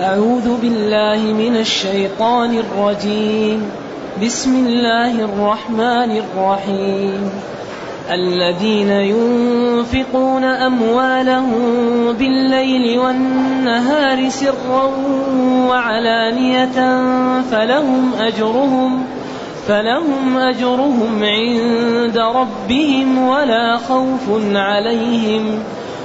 أعوذ بالله من الشيطان الرجيم. بسم الله الرحمن الرحيم. الذين ينفقون أموالهم بالليل والنهار سرا وعلانية فلهم أجرهم فلهم أجرهم عند ربهم ولا خوف عليهم.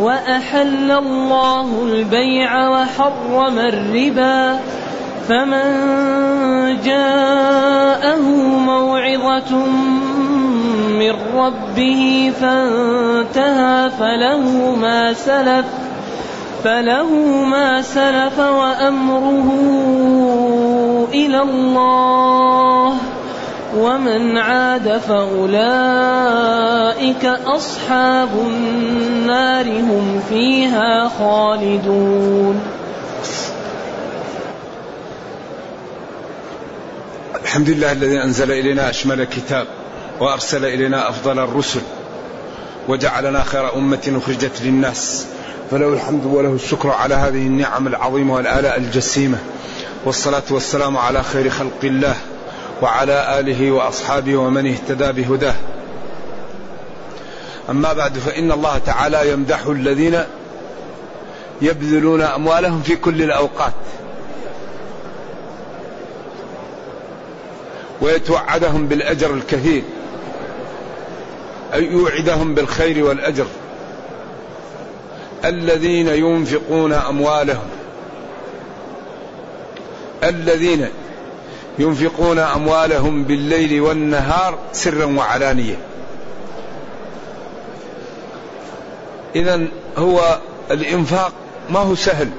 وأحل الله البيع وحرم الربا فمن جاءه موعظة من ربه فانتهى فله ما سلف فله ما سلف وأمره إلى الله ومن عاد فأولئك أصحاب النار هم فيها خالدون. الحمد لله الذي أنزل إلينا أشمل كتاب وأرسل إلينا أفضل الرسل وجعلنا خير أمة أخرجت للناس. فله الحمد وله الشكر على هذه النعم العظيمة والآلاء الجسيمة. والصلاة والسلام على خير خلق الله. وعلى آله وأصحابه ومن اهتدى بهداه. أما بعد فإن الله تعالى يمدح الذين يبذلون أموالهم في كل الأوقات. ويتوعدهم بالأجر الكثير. أي يوعدهم بالخير والأجر. الذين ينفقون أموالهم. الذين ينفقون أموالهم بالليل والنهار سرا وعلانية. إذا هو الإنفاق ما هو سهل.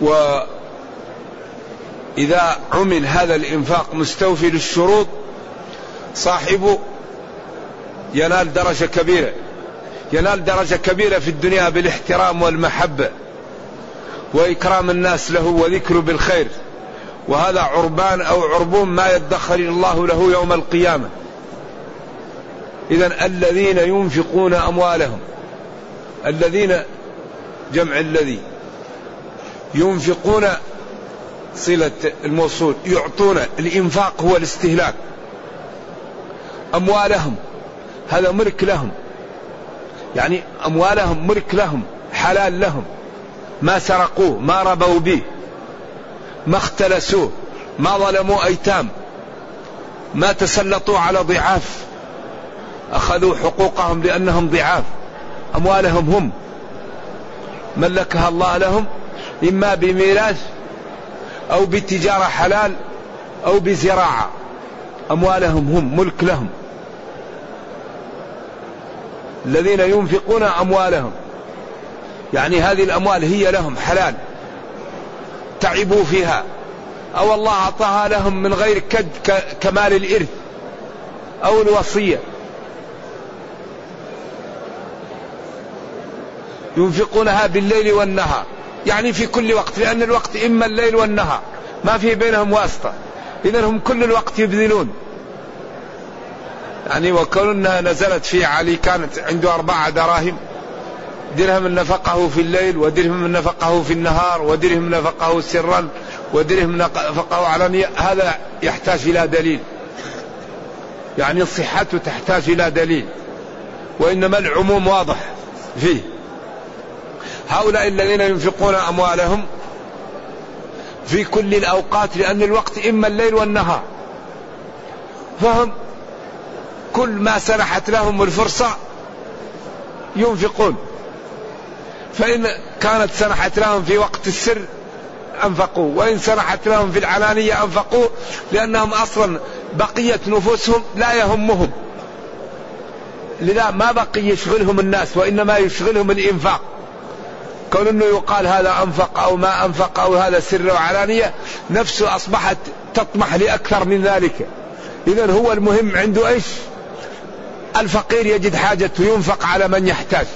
وإذا عمل هذا الإنفاق مستوفي للشروط صاحبه ينال درجة كبيرة. ينال درجة كبيرة في الدنيا بالاحترام والمحبة. وإكرام الناس له وذكره بالخير. وهذا عربان أو عربون ما يدخر الله له يوم القيامة. إذا الذين ينفقون أموالهم الذين جمع الذي ينفقون صلة الموصول يعطون الإنفاق هو الاستهلاك. أموالهم هذا ملك لهم. يعني أموالهم ملك لهم حلال لهم. ما سرقوه ما ربوا به. ما اختلسوه ما ظلموا أيتام ما تسلطوا على ضعاف. أخذوا حقوقهم لأنهم ضعاف أموالهم هم. ملكها الله لهم إما بميراث أو بتجارة حلال أو بزراعة. أموالهم هم ملك لهم. الذين ينفقون أموالهم يعني هذه الأموال هي لهم حلال. تعبوا فيها. أو الله أعطاها لهم من غير كد كمال الإرث. أو الوصية. ينفقونها بالليل والنهار. يعني في كل وقت. لأن الوقت إما الليل والنهار. ما في بينهم واسطة. إذا هم كل الوقت يبذلون. يعني وكونها نزلت في علي كانت عنده أربعة دراهم. درهم نفقه في الليل ودرهم نفقه في النهار ودرهم نفقه سرا ودرهم نفقه علانية هذا يحتاج إلى دليل. يعني الصحة تحتاج إلى دليل وإنما العموم واضح فيه. هؤلاء الذين ينفقون أموالهم في كل الأوقات لأن الوقت إما الليل والنهار فهم كل ما سنحت لهم الفرصة ينفقون. فإن كانت سنحت لهم في وقت السر أنفقوا وإن سنحت لهم في العلانية أنفقوا لأنهم أصلا بقية نفوسهم لا يهمهم. لذا ما بقي يشغلهم الناس وإنما يشغلهم الإنفاق. كون إنه يقال هذا أنفق أو ما أنفق أو هذا سر وعلانيه نفسه أصبحت تطمح لأكثر من ذلك. اذا هو المهم عنده إيش؟ الفقير يجد حاجته ينفق على من يحتاج.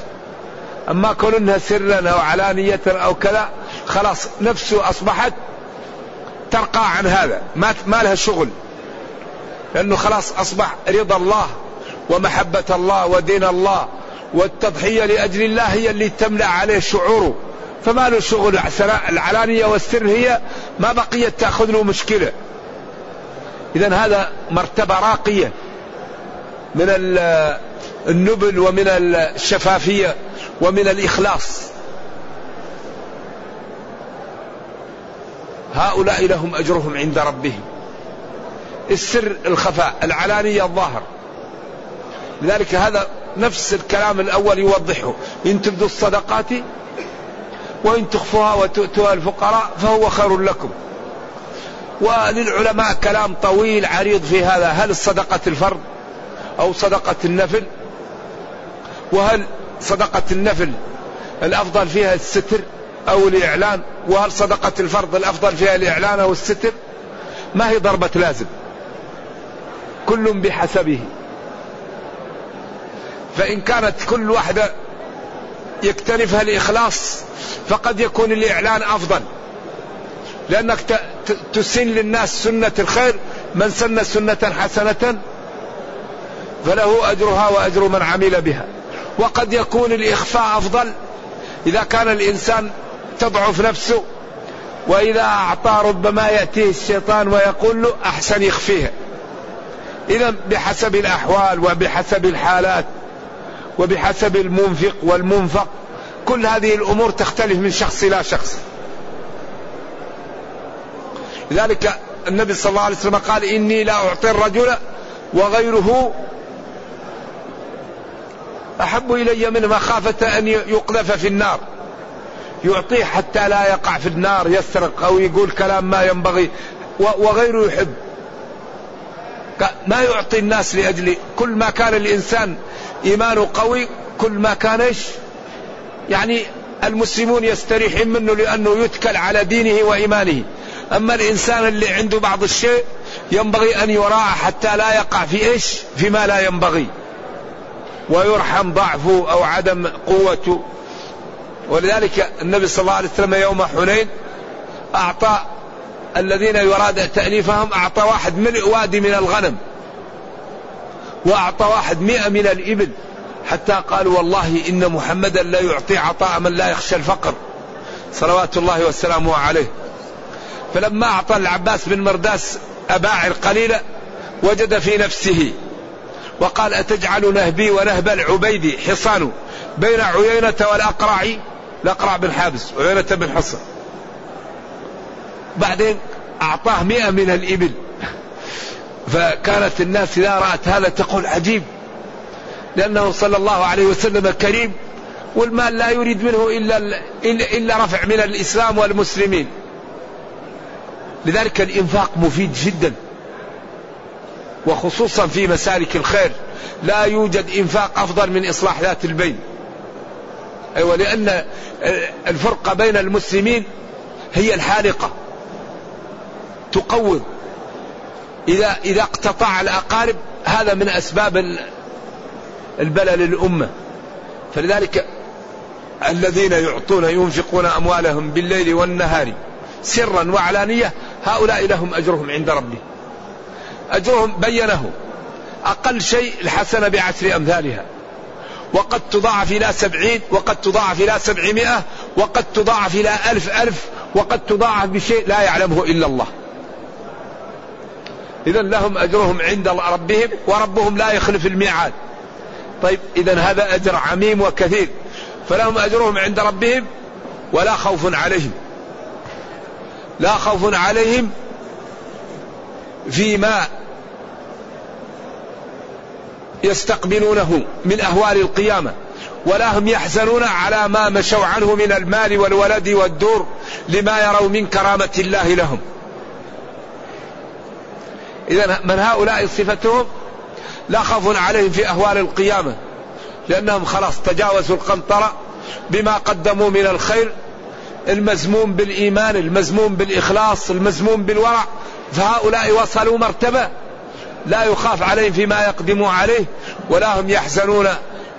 أما كون إنها سرا أو علانية أو كذا خلاص نفسه أصبحت ترقى عن هذا ما ما لها شغل. لأنه خلاص أصبح رضا الله ومحبة الله ودين الله والتضحية لأجل الله هي اللي تملأ عليه شعوره. فما له شغل العلانية والسر هي ما بقيت تأخذ له مشكلة. اذا هذا مرتبة راقية من النبل ومن الشفافية ومن الإخلاص. هؤلاء لهم أجرهم عند ربهم. السر الخفاء العلانية الظاهر. لذلك هذا نفس الكلام الأول يوضحه. إن تبدوا الصدقات وإن تخفوها وتؤتوها الفقراء فهو خير لكم. وللعلماء كلام طويل عريض في هذا. هل صدقة الفرض أو صدقة النفل؟ وهل صدقة النفل الأفضل فيها الستر أو الإعلان؟ وهل صدقة الفرض الأفضل فيها الإعلان أو الستر؟ ما هي ضربة لازم. كل بحسبه. فإن كانت كل واحدة يكتنفها الإخلاص فقد يكون الإعلان أفضل. لأنك تسن للناس سنة الخير من سن سنة حسنة فله أجرها وأجر من عمل بها. وقد يكون الإخفاء أفضل إذا كان الإنسان تضعف نفسه وإذا أعطى ربما يأتيه الشيطان ويقول له أحسن يخفيها إذا بحسب الأحوال وبحسب الحالات وبحسب المنفق والمنفق كل هذه الأمور تختلف من شخص إلى شخص. لذلك النبي صلى الله عليه وسلم قال إني لا أعطي الرجل وغيره أحب إلي منه مخافة أن يقذف في النار يعطيه حتى لا يقع في النار يسرق أو يقول كلام ما ينبغي وغيره يحب ما يعطي الناس لأجل كل ما كان الإنسان إيمانه قوي كل ما كان إيش؟ يعني المسلمون يستريحون منه لأنه يتكل على دينه وإيمانه. أما الإنسان اللي عنده بعض الشيء ينبغي أن يراعى حتى لا يقع في إيش؟ فيما لا ينبغي. ويرحم ضعفه أو عدم قوته. ولذلك النبي صلى الله عليه وسلم يوم حنين أعطى الذين يراد تأليفهم أعطى واحد ملء وادي من الغنم وأعطى واحد مئة من الإبل حتى قالوا والله إن محمدا لا يعطي عطاء من لا يخشى الفقر صلوات الله وسلامه عليه فلما أعطى العباس بن مرداس أباعر قليلة وجد في نفسه وقال أتجعل نهبي ونهب العبيدي حصان بين عيينة والأقرع الأقرع بن حابس عيينة بن حصن. بعدين أعطاه مئة من الإبل. فكانت الناس إذا رأت هذا تقول عجيب لأنه صلى الله عليه وسلم كريم والمال لا يريد منه إلا, إلا رفع من الإسلام والمسلمين. لذلك الإنفاق مفيد جدا. وخصوصا في مسالك الخير لا يوجد إنفاق أفضل من إصلاح ذات البين. أيوة لأن الفرقة بين المسلمين هي الحالقة تقوض إذا إذا اقتطع الأقارب هذا من أسباب البلل للأمة. فلذلك الذين يعطون ينفقون أموالهم بالليل والنهار سرا وعلانية هؤلاء لهم أجرهم عند ربهم. أجرهم بينه. أقل شيء الحسنة بعشر أمثالها. وقد تضاعف إلى سبعين وقد تضاعف إلى سبعمائة وقد تضاعف إلى ألف ألف وقد تضاعف بشيء لا يعلمه إلا الله. إذا لهم أجرهم عند ربهم وربهم لا يخلف الميعاد. طيب إذا هذا أجر عميم وكثير. فلهم أجرهم عند ربهم ولا خوف عليهم. لا خوف عليهم فيما يستقبلونه من أهوال القيامة ولا هم يحزنون على ما مشوا عنه من المال والولد والدور لما يروا من كرامة الله لهم. إذا من هؤلاء صفتهم؟ لا خوف عليهم في أهوال القيامة لأنهم خلاص تجاوزوا القنطرة بما قدموا من الخير المزموم بالإيمان المزموم بالإخلاص المزموم بالورع فهؤلاء وصلوا مرتبة. لا يخاف عليهم فيما يقدموا عليه ولا هم يحزنون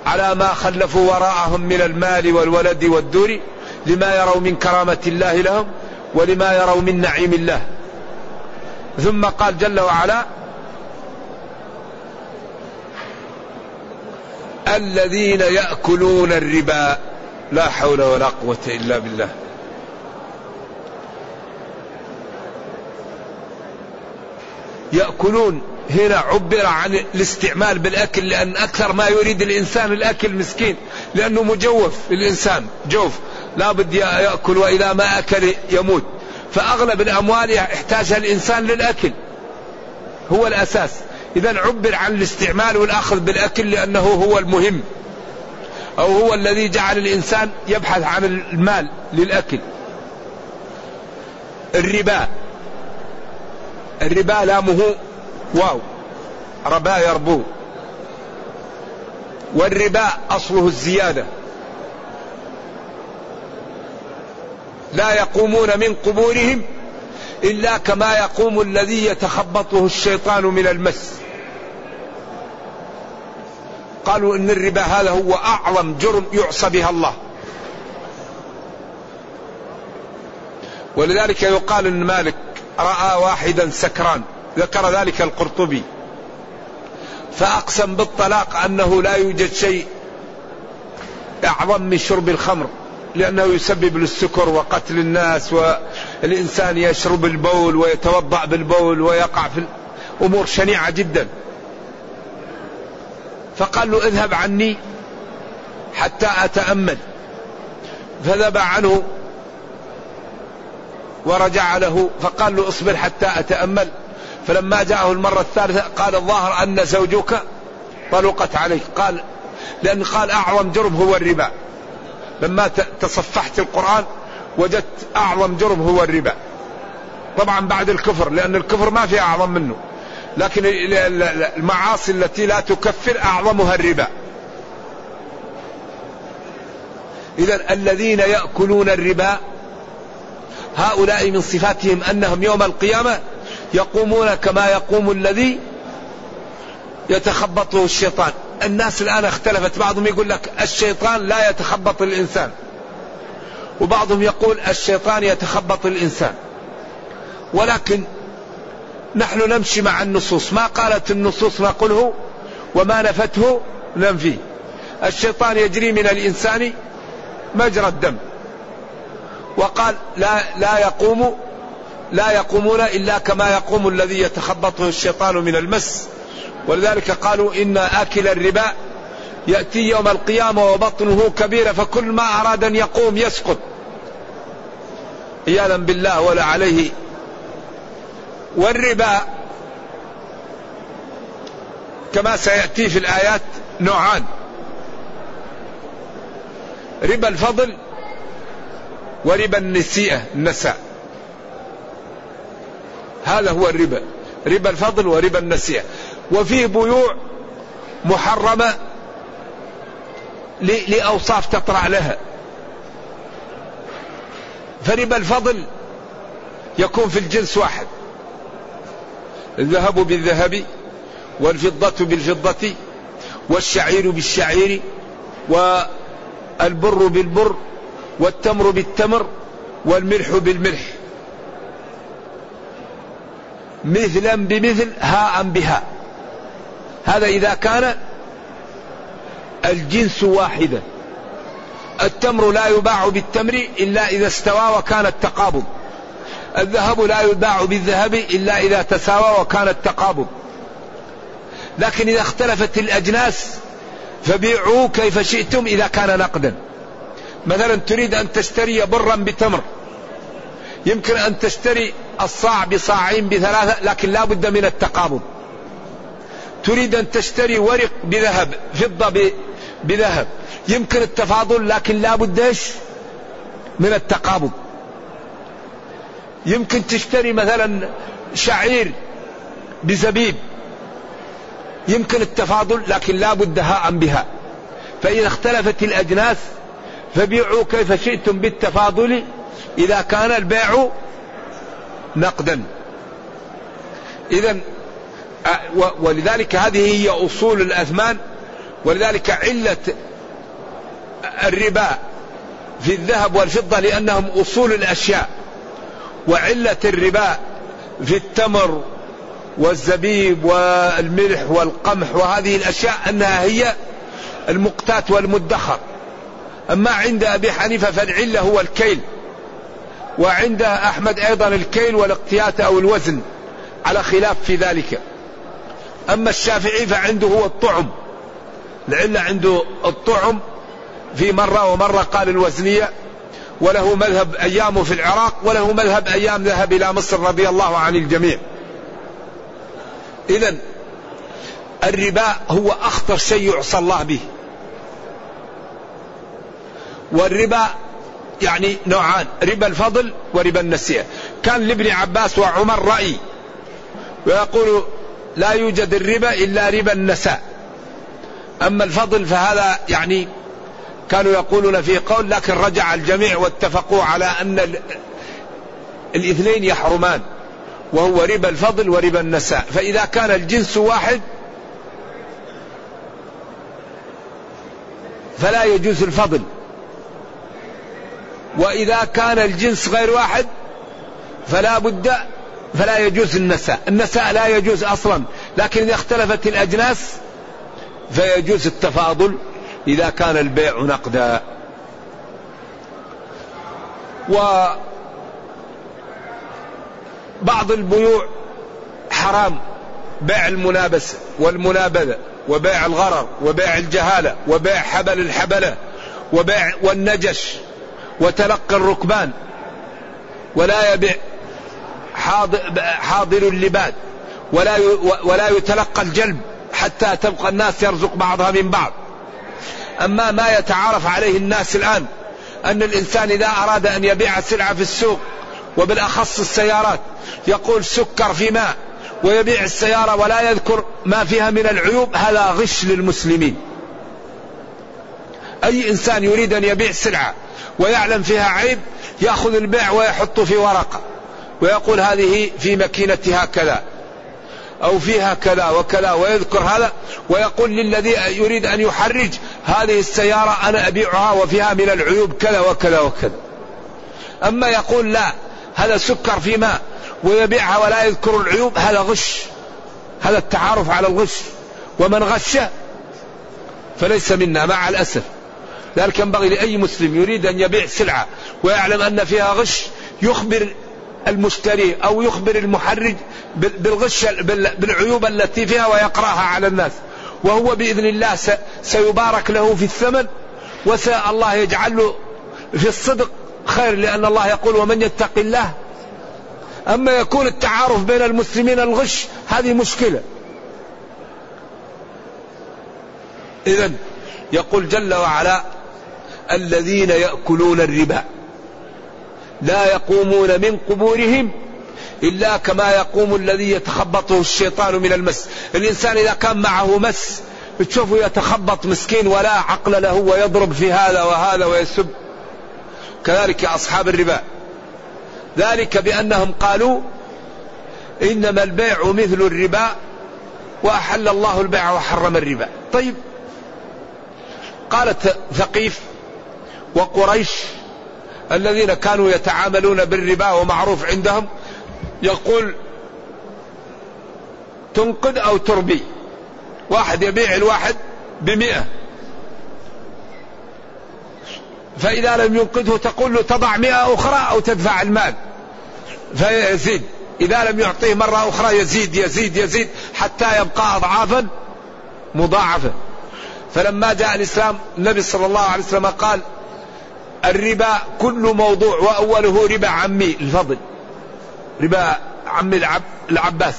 على ما خلفوا وراءهم من المال والولد والدور لما يروا من كرامة الله لهم ولما يروا من نعيم الله. ثم قال جل وعلا الذين يأكلون الربا لا حول ولا قوة إلا بالله. يأكلون هنا عبر عن الاستعمال بالأكل لأن أكثر ما يريد الإنسان الأكل مسكين لأنه مجوف الإنسان جوف لا بد يأكل وإذا ما أكل يموت. فأغلب الأموال يحتاجها الإنسان للأكل. هو الأساس. اذا عبر عن الاستعمال والأخذ بالأكل لأنه هو المهم. أو هو الذي جعل الإنسان يبحث عن المال للأكل. الربا. الربا لامه واو. ربا يربو. والربا أصله الزيادة. لا يقومون من قبورهم إلا كما يقوم الذي يتخبطه الشيطان من المس. قالوا إن الربا هذا هو أعظم جرم يعصى بها الله. ولذلك يقال إن مالك رأى واحدا سكران. ذكر ذلك القرطبي فأقسم بالطلاق أنه لا يوجد شيء أعظم من شرب الخمر لأنه يسبب للسكر وقتل الناس والإنسان يشرب البول ويتوضأ بالبول ويقع في أمور شنيعة جدا. فقال له اذهب عني حتى أتأمل. فذهب عنه ورجع له فقال له اصبر حتى أتأمل. فلما جاءه المرة الثالثة قال الظاهر أن زوجك طلقت عليك. قال لأن قال أعظم جرم هو الربا. لما تصفحت القرآن وجدت أعظم جرم هو الربا. طبعا بعد الكفر لأن الكفر ما في أعظم منه. لكن المعاصي التي لا تكفر أعظمها الربا. إذا الذين يأكلون الربا هؤلاء من صفاتهم أنهم يوم القيامة يقومون كما يقوم الذي يتخبطه الشيطان. الناس الآن اختلفت. بعضهم يقول لك الشيطان لا يتخبط الإنسان. وبعضهم يقول الشيطان يتخبط الإنسان. ولكن نحن نمشي مع النصوص. ما قالت النصوص نقوله وما نفته ننفيه الشيطان يجري من الإنسان مجرى الدم. وقال لا لا يقوم لا يقومون إلا كما يقوم الذي يتخبطه الشيطان من المس. ولذلك قالوا إن آكل الربا يأتي يوم القيامة وبطنه كبيرة فكل ما أراد أن يقوم يسقط عياذا بالله ولا عليه. والربا كما سيأتي في الآيات نوعان. ربا الفضل وربا النسيئة النساء. هذا هو الربا. ربا الفضل وربا النسيئة وفيه بيوع محرمة لأوصاف تطرع لها. فربا الفضل يكون في الجنس واحد. الذهب بالذهب والفضة بالفضة والشعير بالشعير والبر بالبر والتمر بالتمر والملح بالملح. مثلا بمثل هاء بهاء هذا إذا كان الجنس واحدا. التمر لا يباع بالتمر إلا إذا استوى وكان التقابض. الذهب لا يباع بالذهب إلا إذا تساوى وكان التقابض. لكن إذا اختلفت الأجناس فبيعوا كيف شئتم إذا كان نقدا. مثلا تريد أن تشتري برا بتمر. يمكن أن تشتري الصاع بصاعين بثلاثة لكن لا بد من التقابض. تريد أن تشتري ورق بذهب فضة بذهب. يمكن التفاضل لكن لا بد من التقابض. يمكن تشتري مثلا شعير بزبيب. يمكن التفاضل لكن لا بد هاء بها. فإذا اختلفت الأجناس فبيعوا كيف شئتم بالتفاضل. إذا كان البيع نقدا. إذا ولذلك هذه هي أصول الأثمان ولذلك علة الربا في الذهب والفضة لأنهم أصول الأشياء وعلة الربا في التمر والزبيب والملح والقمح وهذه الأشياء أنها هي المقتات والمدخر. أما عند أبي حنيفة فالعلة هو الكيل. وعند أحمد أيضا الكيل والاقتيات أو الوزن على خلاف في ذلك. أما الشافعي فعنده هو الطعم العلة عنده الطعم في مرة ومرة قال الوزنية وله مذهب أيامه في العراق وله مذهب أيام ذهب إلى مصر رضي الله عن الجميع. إذا الربا هو أخطر شيء يعصى الله به. والربا يعني نوعان ربا الفضل وربا النسيئة. كان لابن عباس وعمر رأي ويقول لا يوجد الربا إلا ربا النساء. أما الفضل فهذا يعني كانوا يقولون في قول لكن رجع الجميع واتفقوا على أن الاثنين يحرمان وهو ربا الفضل وربا النساء. فإذا كان الجنس واحد فلا يجوز الفضل. وإذا كان الجنس غير واحد فلا بد فلا يجوز النساء. النساء لا يجوز أصلا. لكن إذا اختلفت الأجناس فيجوز التفاضل إذا كان البيع نقدا. وبعض البيوع حرام. بيع المنابسة والمنابذة وبيع الغرر وبيع الجهالة وبيع حبل الحبلة وبيع والنجش. وتلقي الركبان ولا يبيع حاضر اللباد ولا ولا يتلقى الجلب حتى تبقى الناس يرزق بعضها من بعض. أما ما يتعارف عليه الناس الآن أن الإنسان إذا أراد أن يبيع سلعة في السوق وبالأخص السيارات يقول سكر في ماء ويبيع السيارة ولا يذكر ما فيها من العيوب هذا غش للمسلمين. أي إنسان يريد أن يبيع سلعة ويعلم فيها عيب يأخذ البيع ويحطه في ورقة ويقول هذه في مكينتها كذا أو فيها كذا وكذا ويذكر هذا ويقول للذي يريد أن يحرج هذه السيارة أنا أبيعها وفيها من العيوب كذا وكذا وكذا. أما يقول لا هذا سكر في ماء ويبيعها ولا يذكر العيوب هذا غش هذا التعارف على الغش ومن غش فليس منا مع الأسف. ذلك ينبغي لأي مسلم يريد أن يبيع سلعة ويعلم أن فيها غش يخبر المشتري أو يخبر المحرج بالغش بالعيوب التي فيها ويقرأها على الناس. وهو بإذن الله سيبارك له في الثمن الله يجعل له في الصدق خير لأن الله يقول ومن يتق الله أما يكون التعارف بين المسلمين الغش هذه مشكلة. إذا يقول جل وعلا الذين يأكلون الربا. لا يقومون من قبورهم إلا كما يقوم الذي يتخبطه الشيطان من المس. الإنسان إذا كان معه مس تشوفه يتخبط مسكين ولا عقل له ويضرب في هذا وهذا ويسب. كذلك أصحاب الربا. ذلك بأنهم قالوا إنما البيع مثل الربا وأحل الله البيع وحرم الربا. طيب. قالت ثقيف وقريش الذين كانوا يتعاملون بالربا ومعروف عندهم يقول تنقد أو تربي. واحد يبيع الواحد بمئة. فإذا لم ينقذه تقول له تضع مئة أخرى أو تدفع المال. فيزيد. إذا لم يعطيه مرة أخرى يزيد يزيد يزيد حتى يبقى أضعافا مضاعفة. فلما جاء الإسلام النبي صلى الله عليه وسلم قال الربا كل موضوع وأوله ربا عمي الفضل ربا عم العب العباس.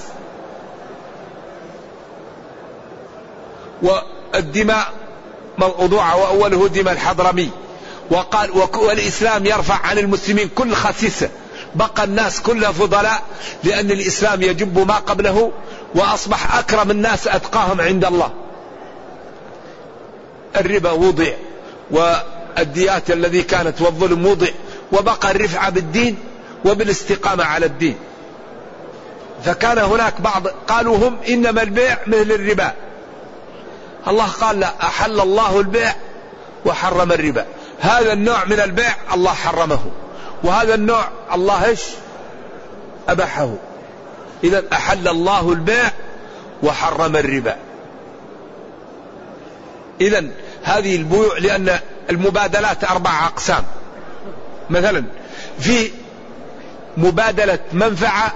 والدماء موضوعة وأوله دماء الحضرمي. وقال والإسلام يرفع عن المسلمين كل خسيسة بقى الناس كلها فضلاء لأن الإسلام يجب ما قبله وأصبح أكرم الناس أتقاهم عند الله. الربا وضع الديات الذي كانت والظلم وضع وبقى الرفعة بالدين وبالاستقامة على الدين. فكان هناك بعض قالوا هم إنما البيع مثل الربا. الله قال لا أحل الله البيع وحرم الربا. هذا النوع من البيع الله حرمه وهذا النوع الله إيش؟ أباحه. إذا أحل الله البيع وحرم الربا. إذا هذه البيوع لأن المبادلات أربع أقسام. مثلا في مبادلة منفعة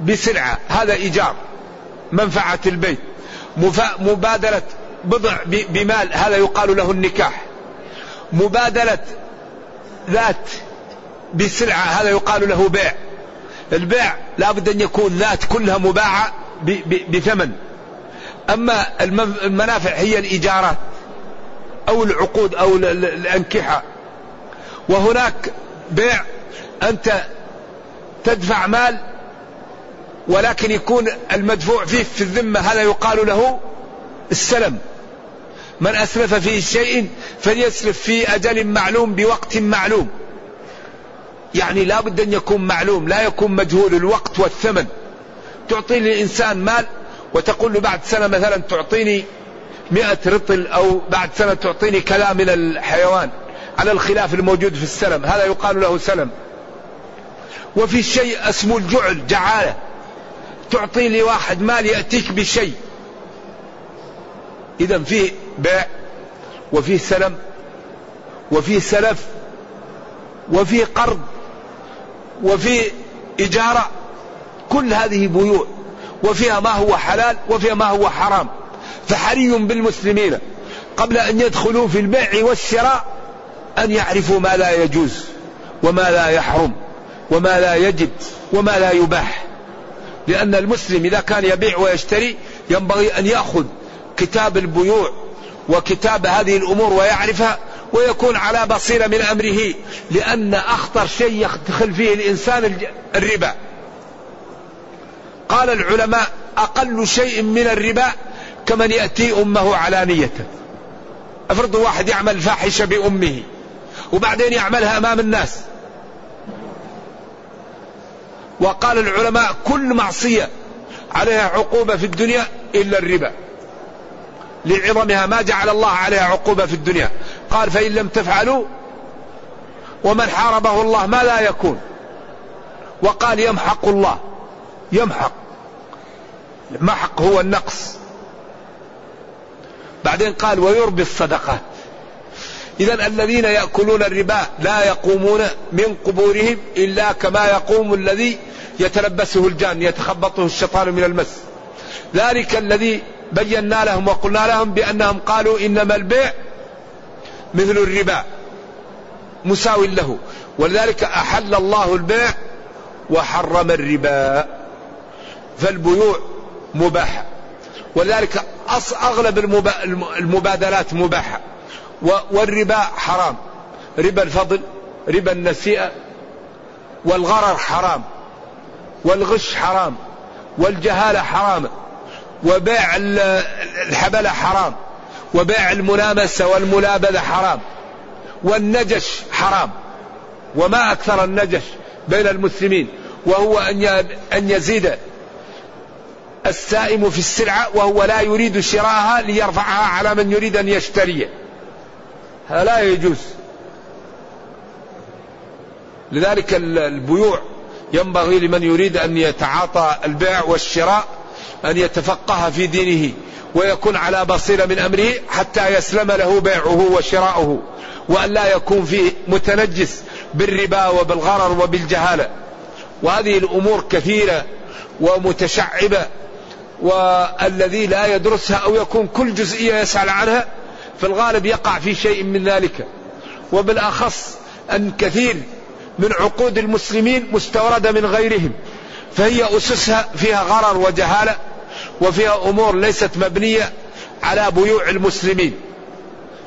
بسلعة هذا إيجار. منفعة البيت. مبادلة بضع بمال هذا يقال له النكاح. مبادلة ذات بسلعة هذا يقال له بيع. البيع لابد أن يكون ذات كلها مباعة بثمن. أما المنافع هي الإيجارات. أو العقود أو الأنكحة. وهناك بيع أنت تدفع مال ولكن يكون المدفوع فيه في الذمة هذا يقال له السلم. من أسلف في شيء فليسلف في أجل معلوم بوقت معلوم. يعني لا بد أن يكون معلوم لا يكون مجهول الوقت والثمن. تعطي للإنسان مال وتقول له بعد سنة مثلا تعطيني مئة رطل أو بعد سنة تعطيني كذا من الحيوان على الخلاف الموجود في السلم. هذا يقال له سلم. وفي شيء اسمه الجعل جعالة. تعطي لواحد مال يأتيك بشيء. إذا فيه بيع وفيه سلم وفيه سلف وفيه قرض وفيه إجارة. كل هذه بيوع. وفيها ما هو حلال وفيها ما هو حرام. فحري بالمسلمين قبل أن يدخلوا في البيع والشراء أن يعرفوا ما لا يجوز وما لا يحرم وما لا يجب وما لا يباح. لأن المسلم إذا كان يبيع ويشتري ينبغي أن يأخذ كتاب البيوع وكتاب هذه الأمور ويعرفها ويكون على بصيرة من أمره لأن أخطر شيء يدخل فيه الإنسان الربا. قال العلماء أقل شيء من الربا كمن يأتي أمه علانية. أفرض واحد يعمل فاحشة بأمه وبعدين يعملها أمام الناس. وقال العلماء كل معصية عليها عقوبة في الدنيا إلا الربا. لعظمها ما جعل الله عليها عقوبة في الدنيا. قال فإن لم تفعلوا ومن حاربه الله ما لا يكون. وقال يمحق الله يمحق. محق هو النقص. بعدين قال ويربي الصدقات. إذا الذين يأكلون الربا لا يقومون من قبورهم إلا كما يقوم الذي يتلبسه الجان يتخبطه الشيطان من المس. ذلك الذي بينا لهم وقلنا لهم بأنهم قالوا إنما البيع مثل الربا مساو له. ولذلك أحل الله البيع وحرم الربا. فالبيوع مباحة. ولذلك أغلب المبادلات مباحة. والربا حرام. ربا الفضل ربا النسيئة والغرر حرام والغش حرام والجهالة حرام وبيع الحبلة حرام وبيع الملامسة والملابذة حرام والنجش حرام. وما أكثر النجش بين المسلمين وهو أن يزيد السائم في السلعة وهو لا يريد شراءها ليرفعها على من يريد أن يشتريه هذا لا يجوز. لذلك البيوع ينبغي لمن يريد أن يتعاطى البيع والشراء أن يتفقه في دينه ويكون على بصيرة من أمره حتى يسلم له بيعه وشراؤه وأن لا يكون فيه متنجس بالربا وبالغرر وبالجهالة. وهذه الأمور كثيرة ومتشعبة والذي لا يدرسها أو يكون كل جزئية يسأل عنها في الغالب يقع في شيء من ذلك. وبالأخص أن كثير من عقود المسلمين مستوردة من غيرهم فهي أسسها فيها غرر وجهالة وفيها أمور ليست مبنية على بيوع المسلمين.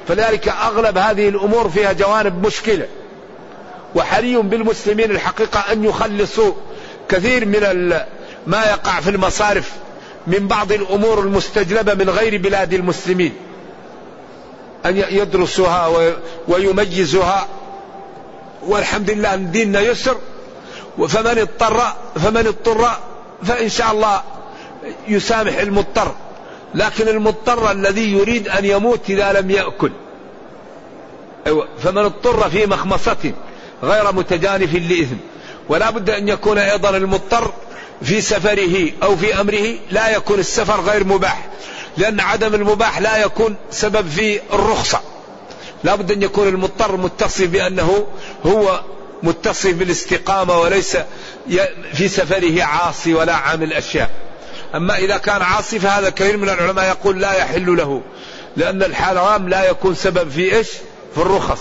فذلك أغلب هذه الأمور فيها جوانب مشكلة. وحري بالمسلمين الحقيقة أن يخلصوا كثير من ما يقع في المصارف. من بعض الأمور المستجلبة من غير بلاد المسلمين. أن يدرسها ويميزها والحمد لله أن ديننا يسر. فمن اضطر فمن اضطر فإن شاء الله يسامح المضطر. لكن المضطر الذي يريد أن يموت إذا لم يأكل. أيوة. فمن اضطر في مخمصة غير متجانف لإثم. ولا بد أن يكون أيضا المضطر في سفره أو في أمره لا يكون السفر غير مباح لأن عدم المباح لا يكون سبب في الرخصة. لا بد أن يكون المضطر متصف بأنه هو متصف بالاستقامة وليس في سفره عاصي ولا عامل أشياء أما إذا كان عاصي فهذا كثير من العلماء يقول لا يحل له لأن الحرام لا يكون سبب في إيش؟ في الرخص.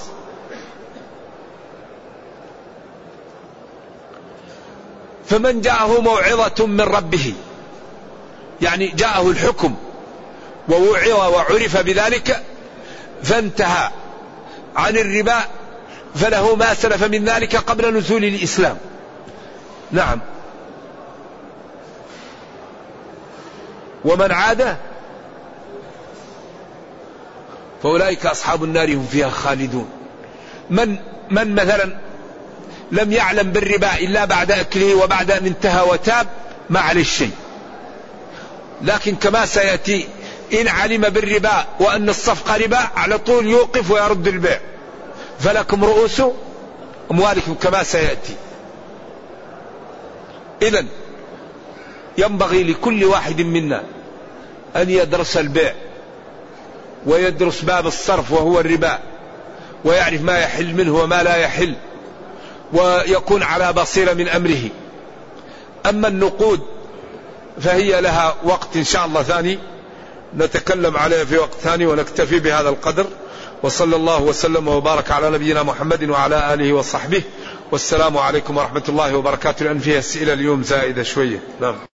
فمن جاءه موعظة من ربه. يعني جاءه الحكم. ووعظ وعرف بذلك فانتهى عن الربا فله ما سلف من ذلك قبل نزول الإسلام. نعم. ومن عاد فأولئك أصحاب النار هم فيها خالدون. من من مثلا لم يعلم بالربا إلا بعد أكله وبعد أن انتهى وتاب ما عليه شيء. لكن كما سيأتي إن علم بالربا وأن الصفقة ربا على طول يوقف ويرد البيع. فلكم رؤوس أموالكم كما سيأتي. إذا ينبغي لكل واحد منا أن يدرس البيع ويدرس باب الصرف وهو الربا ويعرف ما يحل منه وما لا يحل. ويكون على بصيرة من أمره. أما النقود فهي لها وقت إن شاء الله ثاني. نتكلم عليها في وقت ثاني ونكتفي بهذا القدر. وصلى الله وسلم وبارك على نبينا محمد وعلى آله وصحبه. والسلام عليكم ورحمة الله وبركاته. لأن فيها أسئلة اليوم زائدة شوية. نعم.